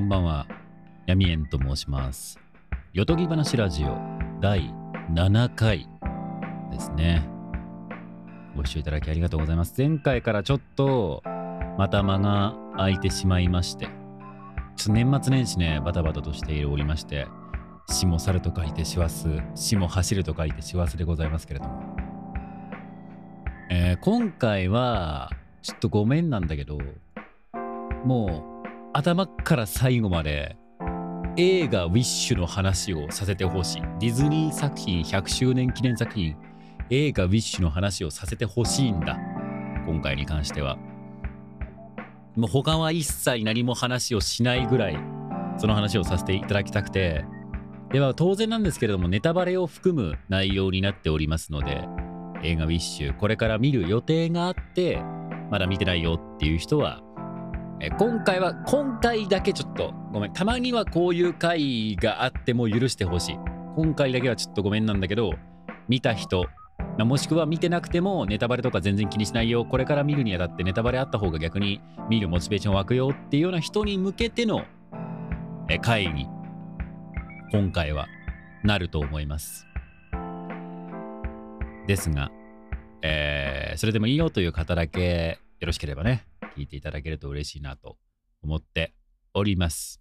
こんばんは、闇縁と申します。よとぎ話ラジオ第7回ですね。ご視聴いただきありがとうございます。前回からちょっとまた間が空いてしまいまして、年末年始ね、バタバタとしておりまして、死も去ると書いて師走、死も走ると書いて師走でございますけれども。えー今回は、ちょっとごめんなんだけど、もう頭から最後まで映画ウィッシュの話をさせてほしい。ディズニー作品100周年記念作品映画ウィッシュの話をさせてほしいんだ。今回に関しては。もう他は一切何も話をしないぐらいその話をさせていただきたくて。では当然なんですけれどもネタバレを含む内容になっておりますので映画ウィッシュこれから見る予定があってまだ見てないよっていう人はえ今回は今回だけちょっとごめん。たまにはこういう回があっても許してほしい。今回だけはちょっとごめんなんだけど見た人まもしくは見てなくてもネタバレとか全然気にしないよ。これから見るにあたってネタバレあった方が逆に見るモチベーション湧くよっていうような人に向けてのえー回に今回はなると思います。ですが、えーそれでもいいよという方だけよろしければね。聞いていただけると嬉しいなと思っております。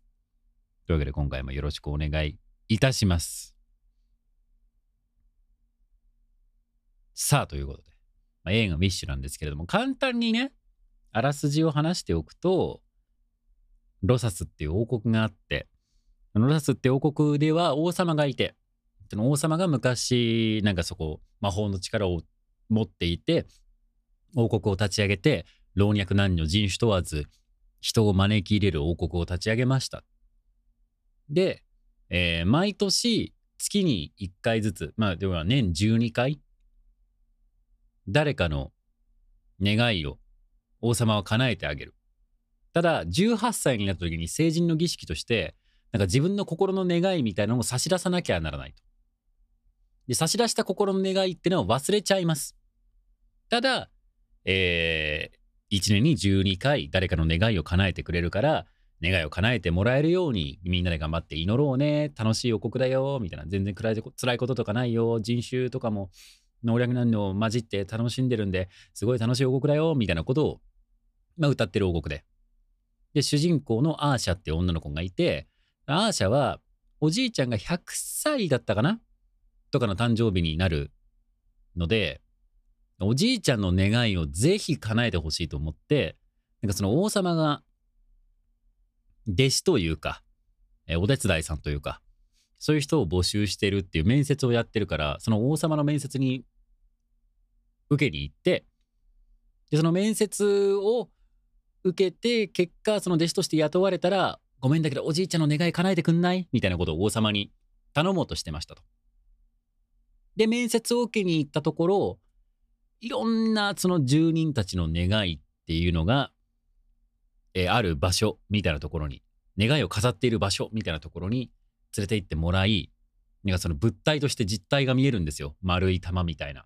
というわけで今回もよろしくお願いいたします。さあということで、まあ、映画ウィッシュなんですけれども簡単にねあらすじを話しておくとロサスっていう王国があってロサスって王国では王様がいてその王様が昔なんかそこ魔法の力を持っていて王国を立ち上げて老若男女人種問わず人を招き入れる王国を立ち上げました。で、えー毎年月に1回ずつ、まあでは年12回、誰かの願いを王様は叶えてあげる。ただ、18歳になった時に成人の儀式として、なんか自分の心の願いみたいなのを差し出さなきゃならないと。で、差し出した心の願いってのは忘れちゃいます。ただ、え1年に12回誰かの願いを叶えてくれるから願いを叶えてもらえるようにみんなで頑張って祈ろうね。楽しい王国だよ。みたいな。全然暗い辛いこととかないよ。人種とかも能力なんの混じって楽しんでるんですごい楽しい王国だよ。みたいなことを、まあ、歌ってる王国で。で主人公のアーシャって女の子がいてアーシャはおじいちゃんが100歳だったかな？とかの誕生日になるのでおじいちゃんの願いをぜひ叶えてほしいと思って、なんかその王様が弟子というか、えお手伝いさんというか、そういう人を募集してるっていう面接をやってるから、その王様の面接に受けに行って、で、その面接を受けて、結果、その弟子として雇われたら、ごめんだけどおじいちゃんの願い叶えてくんない？みたいなことを王様に頼もうとしてましたと。で、面接を受けに行ったところ、いろんなその住人たちの願いっていうのが、えーある場所みたいなところに、願いを飾っている場所みたいなところに連れて行ってもらい、なんかその物体として実体が見えるんですよ。丸い玉みたいな。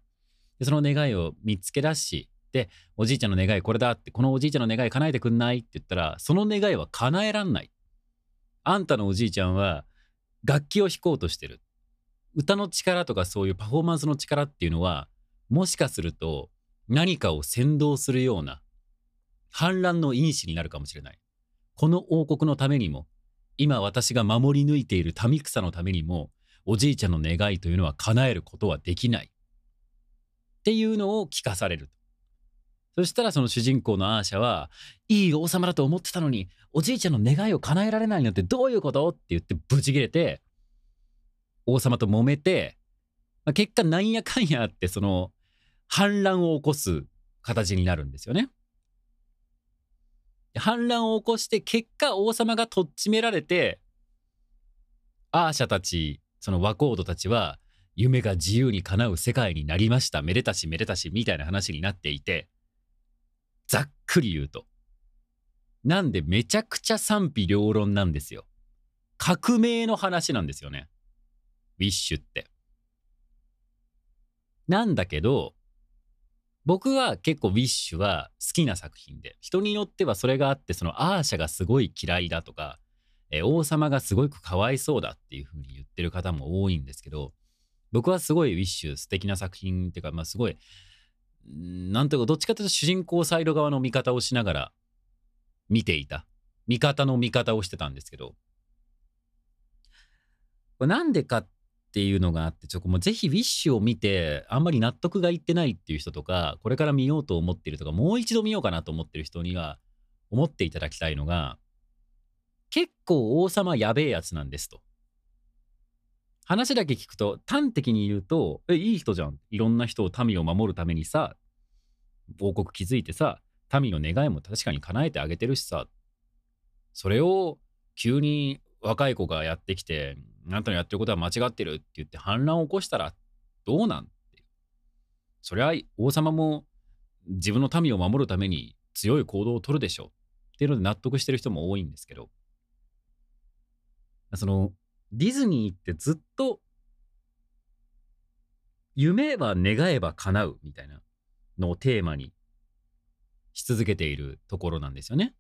で、その願いを見つけ出し、で、おじいちゃんの願いこれだって、このおじいちゃんの願い叶えてくんないって言ったら、その願いは叶えらんない。あんたのおじいちゃんは楽器を弾こうとしてる。歌の力とかそういうパフォーマンスの力っていうのは、もしかすると何かを先導するような反乱の因子になるかもしれない。この王国のためにも、今私が守り抜いている民草のためにも、おじいちゃんの願いというのは叶えることはできない。っていうのを聞かされる。そしたらその主人公のアーシャは、いい王様だと思ってたのに、おじいちゃんの願いを叶えられないなんてどういうこと？って言ってブチ切れて、王様と揉めて、まあ、結果なんやかんやあってその反乱を起こす形になるんですよね。反乱を起こして結果王様がとっちめられてアーシャたちその若人たちは夢が自由に叶う世界になりましためでたしめでたしみたいな話になっていてざっくり言うとなんでめちゃくちゃ賛否両論なんですよ。革命の話なんですよね。ウィッシュって。なんだけど、僕は結構ウィッシュは好きな作品で、人によってはそれがあって、そのアーシャがすごい嫌いだとか、えー王様がすごくかわいそうだっていう風に言ってる方も多いんですけど、僕はすごいウィッシュ素敵な作品っていうか、まあすごい、なんというか、どっちかというと主人公サイド側の見方をしながら見ていた。味方の見方をしてたんですけど、これなんでかっていうのがあって、ちょっともうぜひウィッシュを見て、あんまり納得がいってないっていう人とか、これから見ようと思ってるとか、もう一度見ようかなと思ってる人には、思っていただきたいのが、結構王様やべえやつなんですと。話だけ聞くと、端的に言うと、え、いい人じゃん。いろんな人を民を守るためにさ、王国築いてさ、民の願いも確かに叶えてあげてるしさ、それを急に若い子がやってきて、あなたのやってることは間違ってるって言って反乱を起こしたらどうなんて。そりゃ王様も自分の民を守るために強い行動を取るでしょうっていうので納得してる人も多いんですけど、そのディズニーってずっと夢は願えば叶うみたいなのをテーマにし続けているところなんですよね。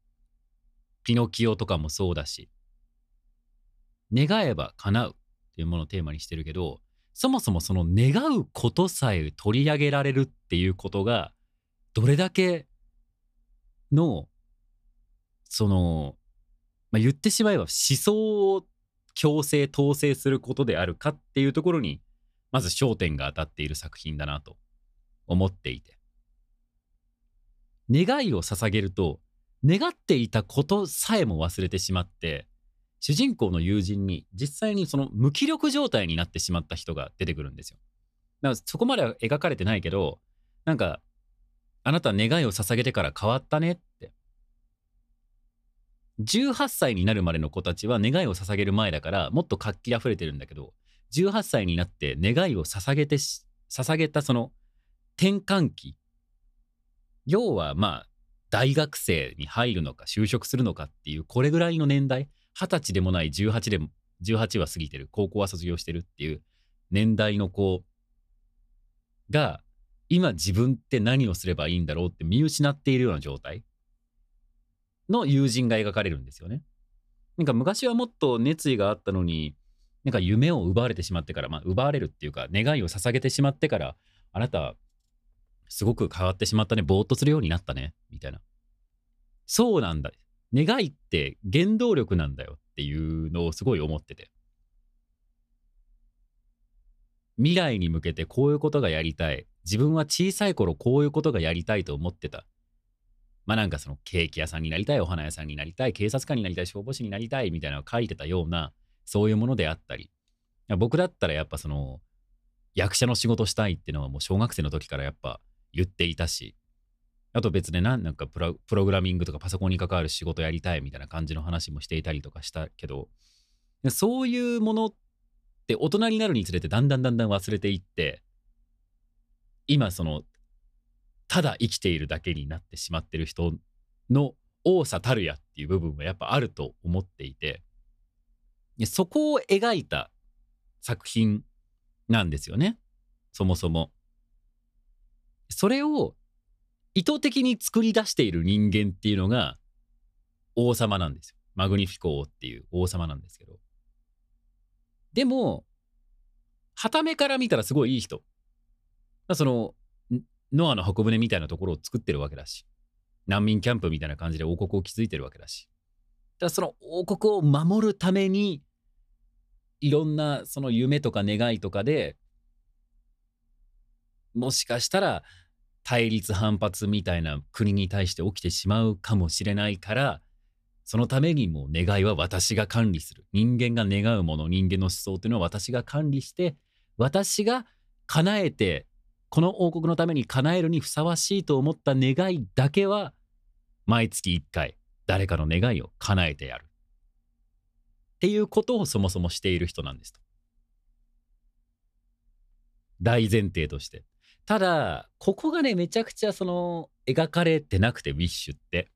ピノキオとかもそうだし、願えば叶うっていうものをテーマにしてるけど、そもそもその願うことさえ取り上げられるっていうことが、どれだけの、その、まあ、言ってしまえば思想を強制統制することであるかっていうところに、まず焦点が当たっている作品だなと思っていて。願いを捧げると、願っていたことさえも忘れてしまって、主人公の友人に実際にその無気力状態になってしまった人が出てくるんですよ。だからそこまでは描かれてないけど、なんか、あなた願いを捧げてから変わったねって。18歳になるまでの子たちは願いを捧げる前だからもっと活気あふれてるんだけど、18歳になって願いを捧げてし、捧げたその転換期。要はまあ、大学生に入るのか就職するのかっていうこれぐらいの年代二十歳でもない18でも18は過ぎてる。高校は卒業してるっていう年代の子が今自分って何をすればいいんだろうって見失っているような状態の友人が描かれるんですよね。なんか昔はもっと熱意があったのになんか夢を奪われてしまってから、まあ、奪われるっていうか願いを捧げてしまってからあなたすごく変わってしまったねぼーっとするようになったねみたいな。そうなんだ。願いって原動力なんだよっていうのをすごい思ってて。未来に向けてこういうことがやりたい。自分は小さい頃こういうことがやりたいと思ってた。まあなんかそのケーキ屋さんになりたいお花屋さんになりたい警察官になりたい消防士になりたいみたいなのを書いてたようなそういうものであったり。僕だったらやっぱその役者の仕事したいっていうのはもう小学生の時からやっぱ言っていたしあと別でななんかプロプログラミングとかパソコンに関わる仕事やりたいみたいな感じの話もしていたりとかしたけどそういうものって大人になるにつれてだんだんだんだん忘れていって今そのただ生きているだけになってしまってる人の多さたるやっていう部分はやっぱあると思っていてそこを描いた作品なんですよねそもそも。それを意図的に作り出している人間っていうのが王様なんですよ。マグニフィコーっていう王様なんですけど。でも、傍目から見たらすごいいい人。その、ノアの箱舟みたいなところを作ってるわけだし、難民キャンプみたいな感じで王国を築いてるわけだし。ただその王国を守るために、いろんなその夢とか願いとかで、もしかしたら対立反発みたいな国に対して起きてしまうかもしれないからそのためにも願いは私が管理する。人間が願うもの人間の思想というのは私が管理して私が叶えてこの王国のために叶えるにふさわしいと思った願いだけは毎月1回誰かの願いを叶えてやる。っていうことをそもそもしている人なんですと。大前提として。ただ、ここがね、めちゃくちゃその、描かれてなくて、ウィッシュって。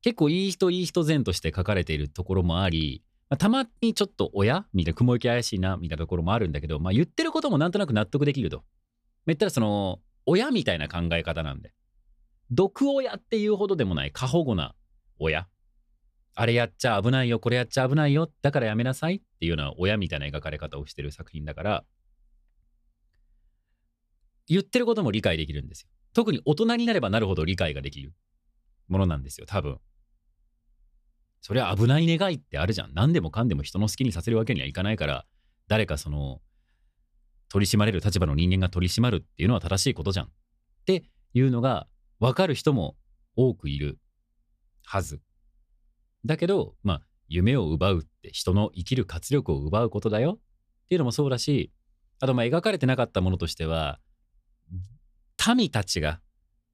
結構いい人いい人前として書かれているところもあり、まあ、たまにちょっと親みたいな雲行き怪しいなみたいなところもあるんだけど、まあ、言ってることもなんとなく納得できると。言ったらその親みたいな考え方なんで。毒親っていうほどでもない過保護な親。あれやっちゃ危ないよ、これやっちゃ危ないよ、だからやめなさいっていうような親みたいな描かれ方をしてる作品だから、言ってることも理解できるんですよ。特に大人になればなるほど理解ができるものなんですよ、多分。それは危ない願いってあるじゃん。何でもかんでも人の好きにさせるわけにはいかないから、誰かその、取り締まれる立場の人間が取り締まるっていうのは正しいことじゃん。っていうのが分かる人も多くいるはず。だけど、まあ、夢を奪うって人の生きる活力を奪うことだよっていうのもそうだし、あと、まあ、描かれてなかったものとしては、民たちが、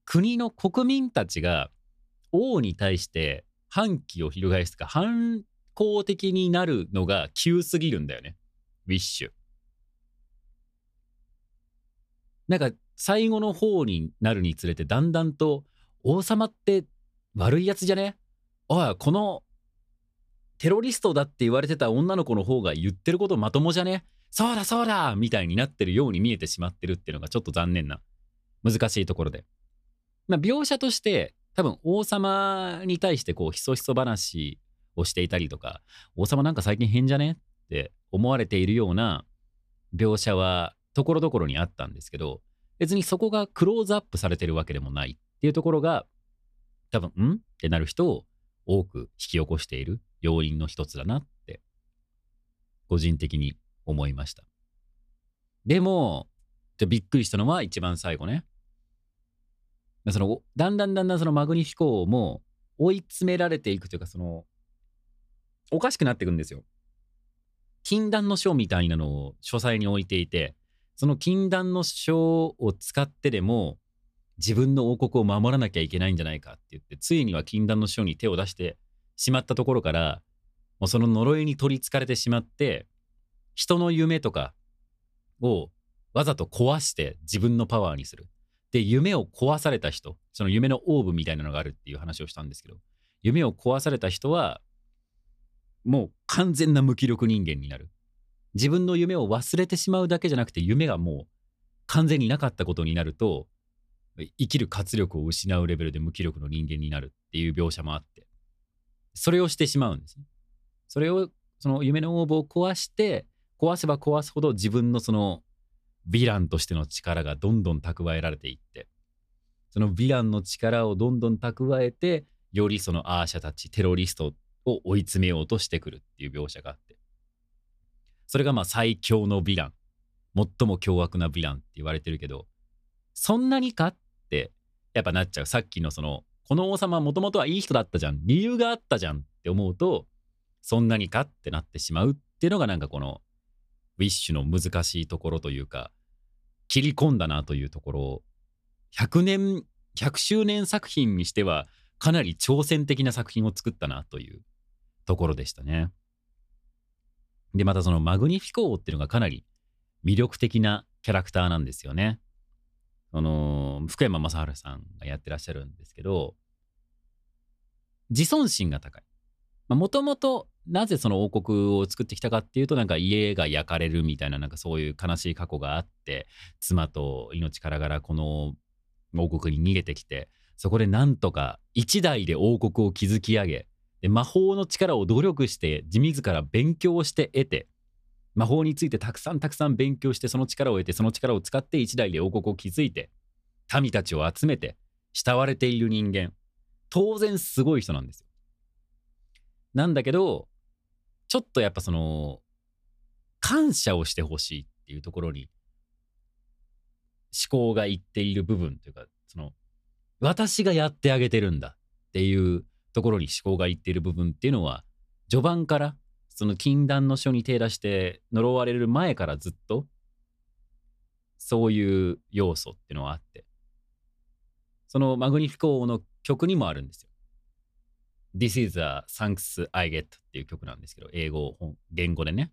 国の国民たちが王に対して反旗を翻すか、反抗的になるのが急すぎるんだよね。ウィッシュ。なんか最後の方になるにつれてだんだんと王様って悪いやつじゃね？おい、このテロリストだって言われてた女の子の方が言ってることまともじゃね？そうだそうだみたいになってるように見えてしまってるっていうのがちょっと残念な難しいところで。まあ、描写として多分王様に対してこうひそひそ話をしていたりとか王様なんか最近変じゃねって思われているような描写はところどころにあったんですけど別にそこがクローズアップされてるわけでもないっていうところが多分ん？ってなる人を多く引き起こしている要因の一つだなって個人的に思いましたでもじゃびっくりしたのは一番最後ねそのだんだんだんだんそのマグニフィコも追い詰められていくというかそのおかしくなっていくんですよ。禁断の書みたいなのを書斎に置いていてその禁断の書を使ってでも自分の王国を守らなきゃいけないんじゃないかって言ってついには禁断の書に手を出してしまったところからもうその呪いに取りつかれてしまって人の夢とかをわざと壊して自分のパワーにする。で、夢を壊された人、その夢のオーブみたいなのがあるっていう話をしたんですけど、夢を壊された人は、もう完全な無気力人間になる。自分の夢を忘れてしまうだけじゃなくて、夢がもう完全になかったことになると、生きる活力を失うレベルで無気力の人間になるっていう描写もあって、それをしてしまうんですね。それを、その夢のオーブを壊して、壊せば壊すほど自分のそのヴィランとしての力がどんどん蓄えられていってそのヴィランの力をどんどん蓄えてよりそのアーシャたちテロリストを追い詰めようとしてくるっていう描写があってそれがまあ最強のヴィラン最も凶悪なヴィランって言われてるけどそんなにかってやっぱなっちゃう。さっきのそのこの王様もともとはいい人だったじゃん理由があったじゃんって思うとそんなにかってなってしまうっていうのがなんかこのウィッシュの難しいところというか切り込んだなというところを100年100周年作品にしてはかなり挑戦的な作品を作ったなというところでしたね。でまたそのマグニフィコーっていうのがかなり魅力的なキャラクターなんですよね。あの福山雅治さんがやってらっしゃるんですけど自尊心が高い。もともとなぜその王国を作ってきたかっていうとなんか家が焼かれるみたいななんかそういう悲しい過去があって妻と命からがらこの王国に逃げてきてそこでなんとか一代で王国を築き上げで魔法の力を努力して自ら勉強して得て魔法についてたくさんたくさん勉強してその力を得てその力を使って一代で王国を築いて民たちを集めて慕われている人間当然すごい人なんですよ。なんだけどちょっとやっぱその感謝をしてほしいっていうところに思考がいっている部分というかその私がやってあげてるんだっていうところに思考がいっている部分っていうのは序盤からその禁断の書に手出して呪われる前からずっとそういう要素っていうのはあってそのマグニフィコーの曲にもあるんですよ。This is a Thanks I Get っていう曲なんですけど、英語、言語でね。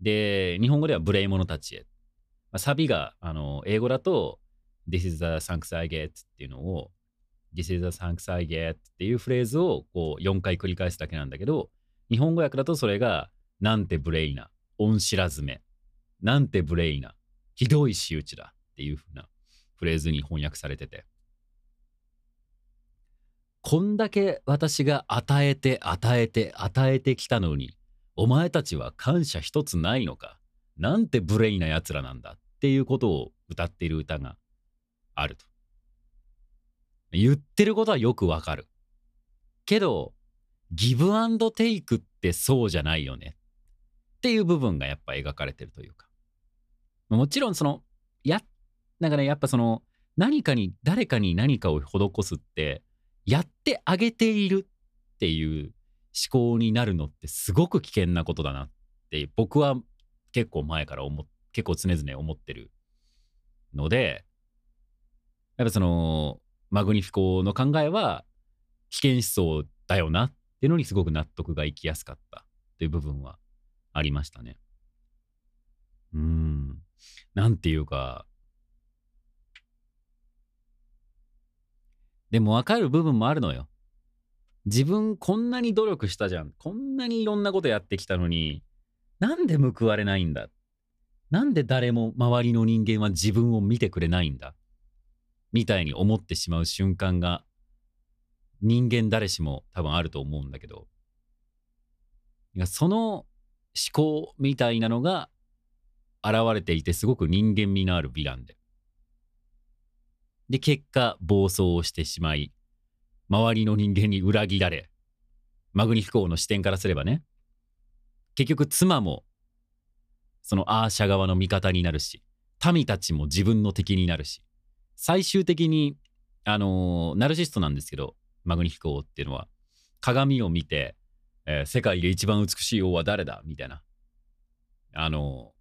で、日本語では無礼者たちへ。まあ、サビがあの英語だと This is the Thanks I Get っていうのを This is the Thanks I Get っていうフレーズをこう4回繰り返すだけなんだけど、日本語訳だとそれがなんて無礼な、恩知らずめ、なんて無礼な、ひどい仕打ちだっていう風なフレーズに翻訳されてて。こんだけ私が与えて与えて与えてきたのに、お前たちは感謝一つないのか？なんて無礼な奴らなんだっていうことを歌っている歌があると。言ってることはよくわかる。けど、ギブアンドテイクってそうじゃないよね。っていう部分がやっぱ描かれてるというか。もちろんその、や、なんかね、やっぱその、何かに、誰かに何かを施すって、やってあげているっていう思考になるのってすごく危険なことだなって僕は結構前から思結構常々思ってるのでやっぱそのマグニフィコの考えは危険思想だよなっていうのにすごく納得がいきやすかったという部分はありましたね。うん。なんていうか、でも分かる部分もあるのよ。自分こんなに努力したじゃん。こんなにいろんなことやってきたのに、なんで報われないんだ？なんで誰も周りの人間は自分を見てくれないんだ？みたいに思ってしまう瞬間が人間誰しも多分あると思うんだけどその思考みたいなのが現れていてすごく人間味のあるヴィランでで結果暴走をしてしまい周りの人間に裏切られマグニフィコーの視点からすればね結局妻もそのアーシャ側の味方になるし民たちも自分の敵になるし最終的にあのー、ナルシストなんですけどマグニフィコ王っていうのは鏡を見て、えー、世界で一番美しい王は誰だ？みたいなあの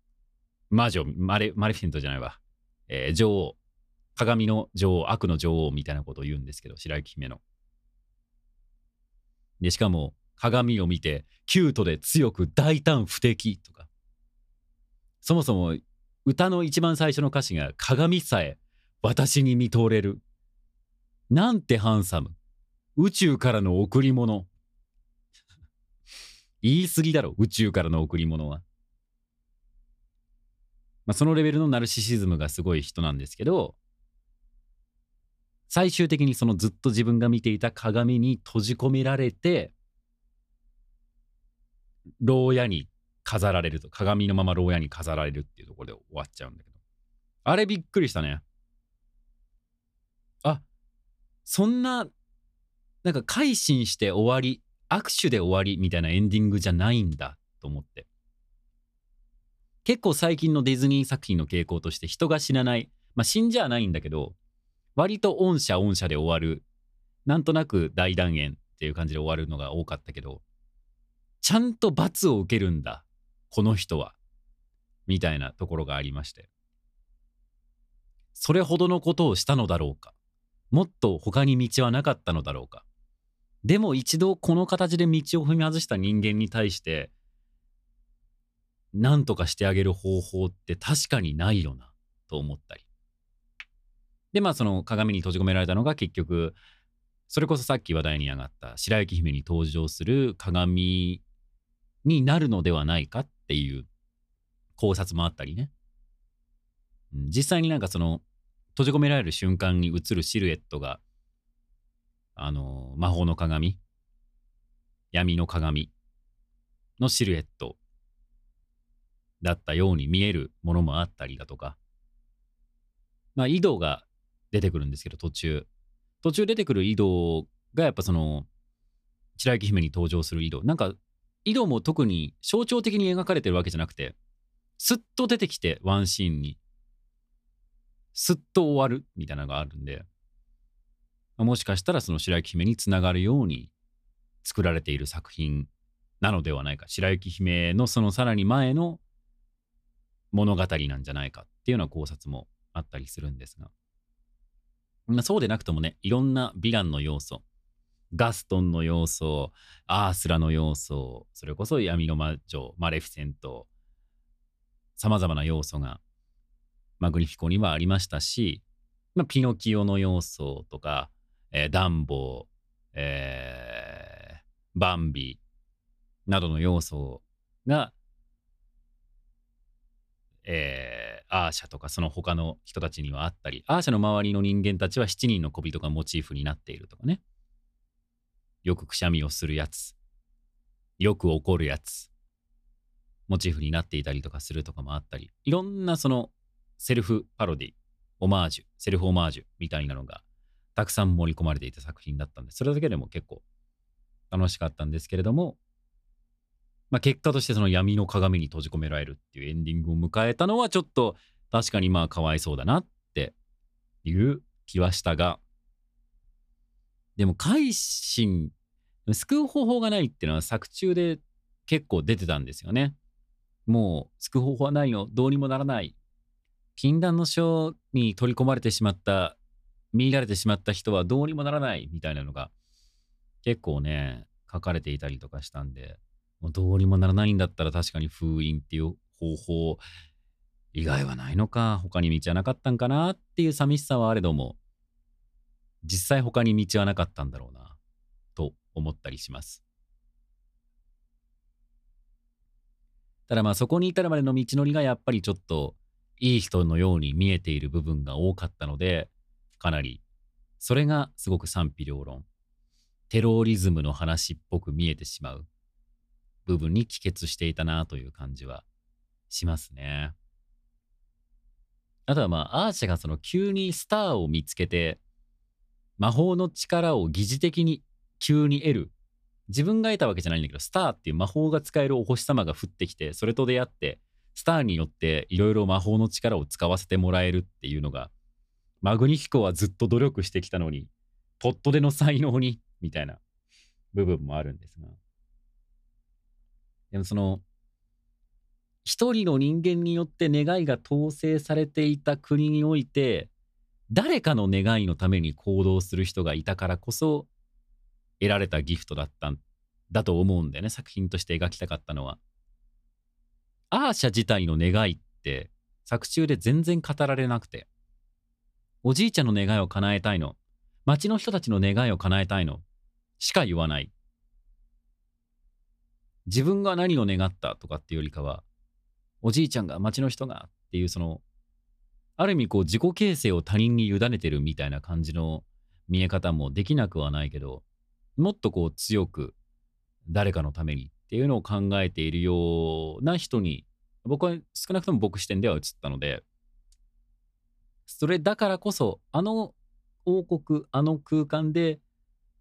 ー、魔女マレマレフィントじゃないわ、えー、女王。鏡の女王悪の女王みたいなことを言うんですけど白雪姫のでしかも鏡を見てキュートで強く大胆不敵とかそもそも歌の一番最初の歌詞が鏡さえ私に見とれる。なんてハンサム。宇宙からの贈り物。言い過ぎだろ、宇宙からの贈り物は。まあ、そのレベルのナルシシズムがすごい人なんですけど、最終的にそのずっと自分が見ていた鏡に閉じ込められて、牢屋に飾られると、鏡のまま牢屋に飾られるっていうところで終わっちゃうんだけど。あれびっくりしたね。あそんななんか改心して終わり握手で終わりみたいなエンディングじゃないんだと思って結構最近のディズニー作品の傾向として人が死なないまあ死んじゃないんだけど割と御社御社で終わるなんとなく大団円っていう感じで終わるのが多かったけどちゃんと罰を受けるんだこの人はみたいなところがありましてそれほどのことをしたのだろうかもっと他に道はなかったのだろうか。でも一度この形で道を踏み外した人間に対して、何とかしてあげる方法って確かにないよな、と思ったり。で、まあその鏡に閉じ込められたのが結局、それこそさっき話題に上がった白雪姫に登場する鏡になるのではないかっていう考察もあったりね。実際になんかその閉じ込められる瞬間に映るシルエットが、あの、魔法の鏡、闇の鏡のシルエットだったように見えるものもあったりだとか、まあ、井戸が出てくるんですけど、途中。途中出てくる井戸がやっぱその、白雪姫に登場する井戸。なんか、井戸も特に象徴的に描かれてるわけじゃなくて、すっと出てきて、ワンシーンに。すっと終わるみたいなのがあるんで、もしかしたらその白雪姫につながるように作られている作品なのではないか。白雪姫のそのさらに前の物語なんじゃないかっていうような考察もあったりするんですが。まあ、そうでなくともね、いろんなヴィランの要素、ガストンの要素、アースラの要素、それこそ闇の魔女、マレフィセント、さまざまな要素がマグニフィコにはありましたし、まあ、ピノキオの要素とか、えー、ダンボ、えー、バンビなどの要素が、えー、アーシャとかその他の人たちにはあったり、アーシャの周りの人間たちは7人の小人がモチーフになっているとかね。よくくしゃみをするやつ、よく怒るやつ、モチーフになっていたりとかするとかもあったり、いろんなそのセルフパロディ、オマージュ、セルフオマージュみたいなのがたくさん盛り込まれていた作品だったんで、それだけでも結構楽しかったんですけれども、まあ、結果としてその闇の鏡に閉じ込められるっていうエンディングを迎えたのはちょっと確かにまあかわいそうだなっていう気はしたが、でも改心、救う方法がないっていうのは作中で結構出てたんですよね。もう救う方法はないの、どうにもならない。禁断の書に取り込まれてしまった、見られてしまった人はどうにもならないみたいなのが結構ね、書かれていたりとかしたんで、もうどうにもならないんだったら確かに封印っていう方法以外はないのか、他に道はなかったんかなっていう寂しさはあれども、実際他に道はなかったんだろうな、と思ったりします。ただまあそこに至るまでの道のりがやっぱりちょっといい人のように見えている部分が多かったので、かなりそれがすごく賛否両論、テロリズムの話っぽく見えてしまう。部分に帰結していたなという感じはしますね。あとはまあ、アーシャがその急にスターを見つけて、魔法の力を疑似的に急に得る。自分が得たわけじゃないんだけど、スターっていう魔法が使えるお星様が降ってきて、それと出会って、スターによっていろいろ魔法の力を使わせてもらえるっていうのが、マグニフィコはずっと努力してきたのに、ポットでの才能に、みたいな部分もあるんですが。でもその、一人の人間によって願いが統制されていた国において、誰かの願いのために行動する人がいたからこそ、得られたギフトだったんだと思うんだよね、作品として描きたかったのは。アーシャ自体の願いって作中で全然語られなくて。おじいちゃんの願いを叶えたいの。町の人たちの願いを叶えたいの。しか言わない。自分が何を願ったとかっていうよりかは、おじいちゃんが町の人がっていうそのある意味こう自己形成を他人に委ねてるみたいな感じの見え方もできなくはないけどもっとこう強く誰かのためにっていうのを考えているような人に僕は少なくとも僕視点では映ったのでそれだからこそあの王国あの空間で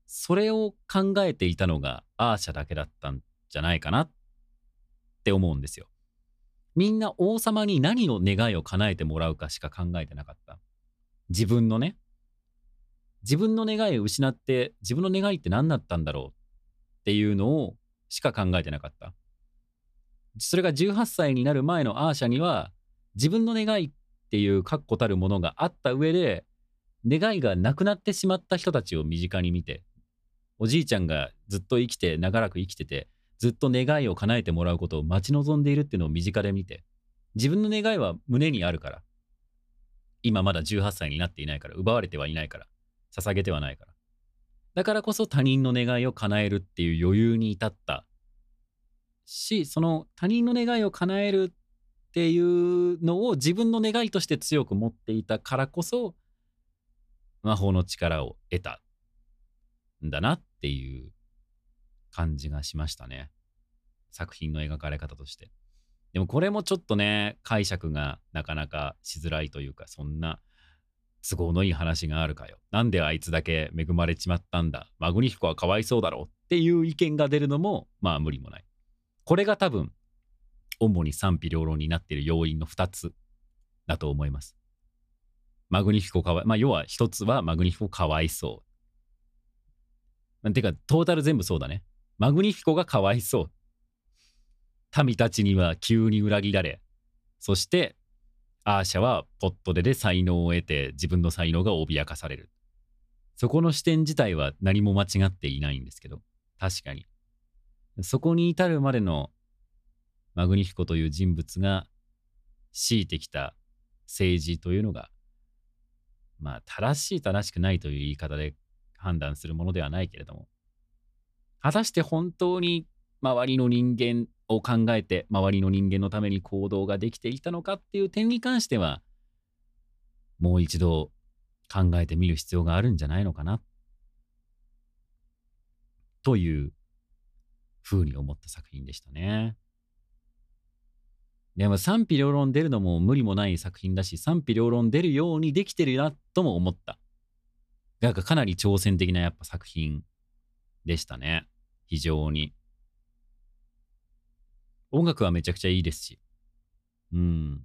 それを考えていたのがアーシャだけだったんじゃないかなって思うんですよ。みんな王様に何の願いを叶えてもらうかしか考えてなかった。自分のね。自分の願いを失って自分の願いって何だったんだろうっていうのをしか考えてなかった。それが18歳になる前のアーシャには自分の願いっていう確固たるものがあった上で願いがなくなってしまった人たちを身近に見ておじいちゃんがずっと生きて長らく生きててずっと願いを叶えてもらうことを待ち望んでいるっていうのを身近で見て、自分の願いは胸にあるから、今まだ18歳になっていないから、奪われてはいないから、捧げてはないから。だからこそ他人の願いを叶えるっていう余裕に至ったし、その他人の願いを叶えるっていうのを自分の願いとして強く持っていたからこそ、魔法の力を得たんだなっていう感じがしましたね。作品の描かれ方として。でもこれもちょっとね、解釈がなかなかしづらいというか、そんな都合のいい話があるかよ。なんであいつだけ恵まれちまったんだ？マグニフィコはかわいそうだろうっていう意見が出るのも、まあ無理もない。これが多分、主に賛否両論になっている要因の2つだと思います。マグニフィコかわい、まあ要は1つはマグニフィコかわいそう。てか、トータル全部そうだね。マグニフィコがかわいそう。民たちには急に裏切られ、そしてアーシャはポットでで才能を得て自分の才能が脅かされる。そこの視点自体は何も間違っていないんですけど、確かに。そこに至るまでのマグニフィコという人物が強いてきた政治というのが、まあ正しい正しくないという言い方で判断するものではないけれども、果たして本当に周りの人間を考えて周りの人間のために行動ができていたのかっていう点に関してはもう一度考えてみる必要があるんじゃないのかなというふうに思った作品でしたね。でも賛否両論出るのも無理もない作品だし、賛否両論出るようにできてるなとも思った。なんかかなり挑戦的なやっぱ作品でしたね。非常に。音楽はめちゃくちゃいいですし。うん。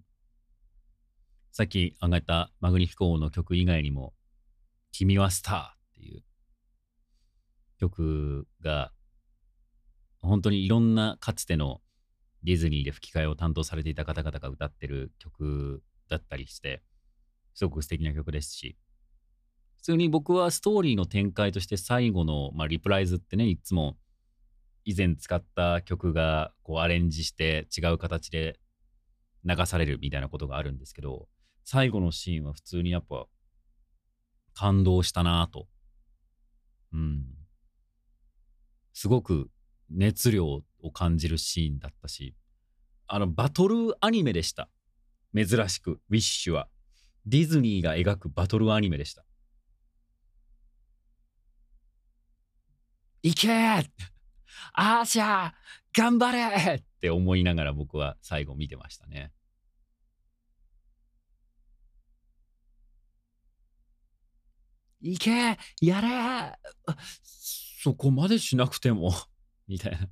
さっき挙げたマグニフィコーの曲以外にも、君はスターっていう曲が、本当にいろんなかつてのディズニーで吹き替えを担当されていた方々が歌ってる曲だったりして、すごく素敵な曲ですし、普通に僕はストーリーの展開として最後の、まあ、リプライズってね、いつも以前使った曲がこうアレンジして違う形で流されるみたいなことがあるんですけど、最後のシーンは普通にやっぱ感動したなぁと。うん。すごく熱量を感じるシーンだったし、あの、バトルアニメでした。珍しく、ウィッシュは。ディズニーが描くバトルアニメでした。いけーアーシャー頑張れって思いながら僕は最後見てましたね。いけやれそこまでしなくても みたいな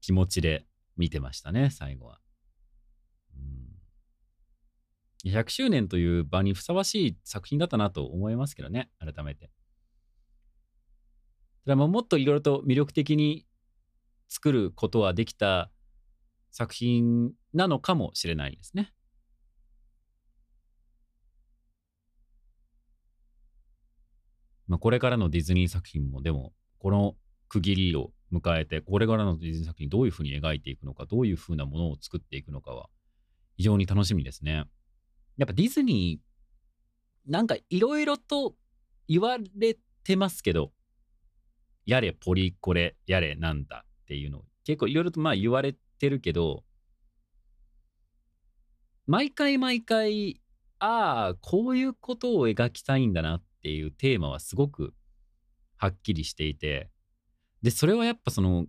気持ちで見てましたね、最後は。うん、100周年という場にふさわしい作品だったなと思いますけどね、改めて。ただもっといろいろと魅力的に作ることはできた作品なのかもしれないですね。まあ、これからのディズニー作品もでもこの区切りを迎えてこれからのディズニー作品どういうふうに描いていくのかどういうふうなものを作っていくのかは非常に楽しみですね。やっぱディズニーなんかいろいろと言われてますけどやれポリコレやれなんだっていうのを結構いろいろとまあ言われてるけど毎回毎回ああこういうことを描きたいんだなっていうテーマはすごくはっきりしていてでそれはやっぱその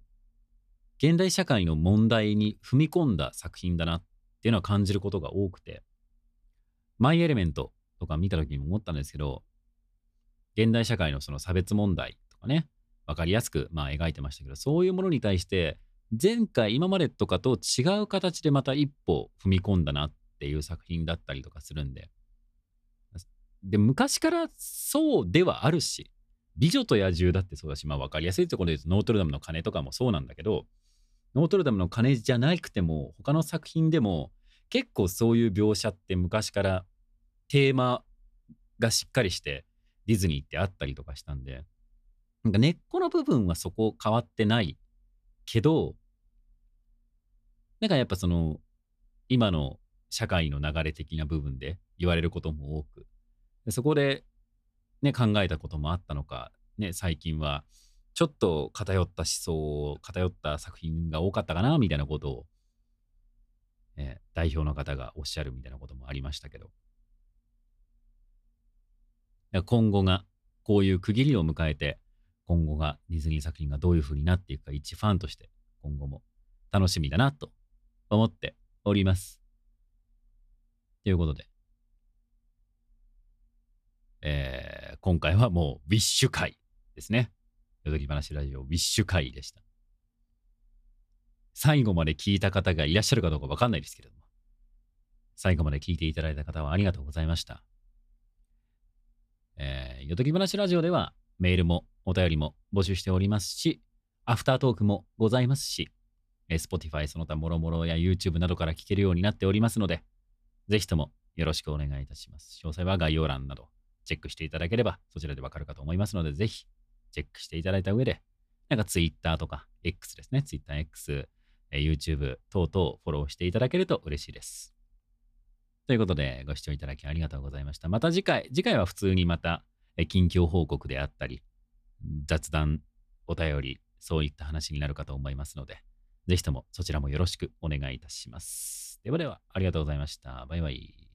現代社会の問題に踏み込んだ作品だなっていうのは感じることが多くてマイ・エレメントとか見た時にも思ったんですけど現代社会のその差別問題とかね分かりやすくまあ描いてましたけどそういうものに対して前回今までとかと違う形でまた一歩踏み込んだなっていう作品だったりとかするんで。で、昔からそうではあるし、美女と野獣だってそうだし、まあ分かりやすいところで言うと、ノートルダムの鐘とかもそうなんだけど、ノートルダムの鐘じゃなくても、他の作品でも、結構そういう描写って昔からテーマがしっかりしてディズニーってあったりとかしたんで、なんか根っこの部分はそこ変わってないけど、なんかやっぱその、今の社会の流れ的な部分で言われることも多く、そこで、ね、考えたこともあったのか、ね、最近はちょっと偏った思想偏った作品が多かったかなみたいなことを、え、代表の方がおっしゃるみたいなこともありましたけど。今後がこういう区切りを迎えて今後がディズニー作品がどういう風になっていくか一ファンとして今後も楽しみだなと思っております。ということでえー、今回はもうウィッシュ会ですね。よどき話ラジオウィッシュ会でした。最後まで聞いた方がいらっしゃるかどうかわかんないですけれども、最後まで聞いていただいた方はありがとうございました。えー、よどき話ラジオではメールもお便りも募集しておりますし、アフタートークもございますし、Spotify その他もろもろや YouTube などから聞けるようになっておりますので、ぜひともよろしくお願いいたします。詳細は概要欄などチェックしていただければ、そちらでわかるかと思いますので、ぜひチェックしていただいた上で、なんか Twitter とか X ですね、Twitter、X、YouTube 等々フォローしていただけると嬉しいです。ということで、ご視聴いただきありがとうございました。また次回、次回は普通にまた近況報告であったり、雑談、お便り、そういった話になるかと思いますので、ぜひともそちらもよろしくお願いいたします。ではでは、ありがとうございました。バイバイ。